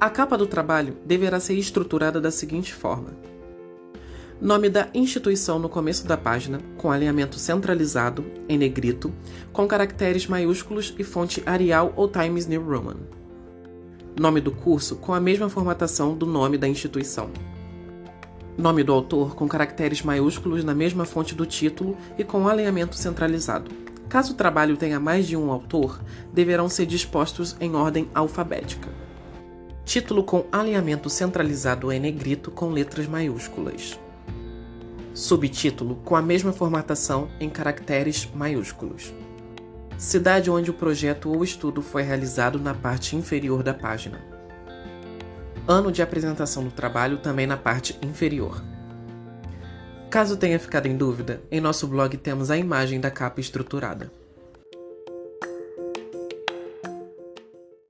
A capa do trabalho deverá ser estruturada da seguinte forma: Nome da instituição no começo da página, com alinhamento centralizado, em negrito, com caracteres maiúsculos e fonte Arial ou Times New Roman. Nome do curso com a mesma formatação do nome da instituição. Nome do autor com caracteres maiúsculos na mesma fonte do título e com alinhamento centralizado. Caso o trabalho tenha mais de um autor, deverão ser dispostos em ordem alfabética. Título com alinhamento centralizado em negrito com letras maiúsculas. Subtítulo com a mesma formatação em caracteres maiúsculos. Cidade onde o projeto ou estudo foi realizado na parte inferior da página. Ano de apresentação do trabalho também na parte inferior. Caso tenha ficado em dúvida, em nosso blog temos a imagem da capa estruturada.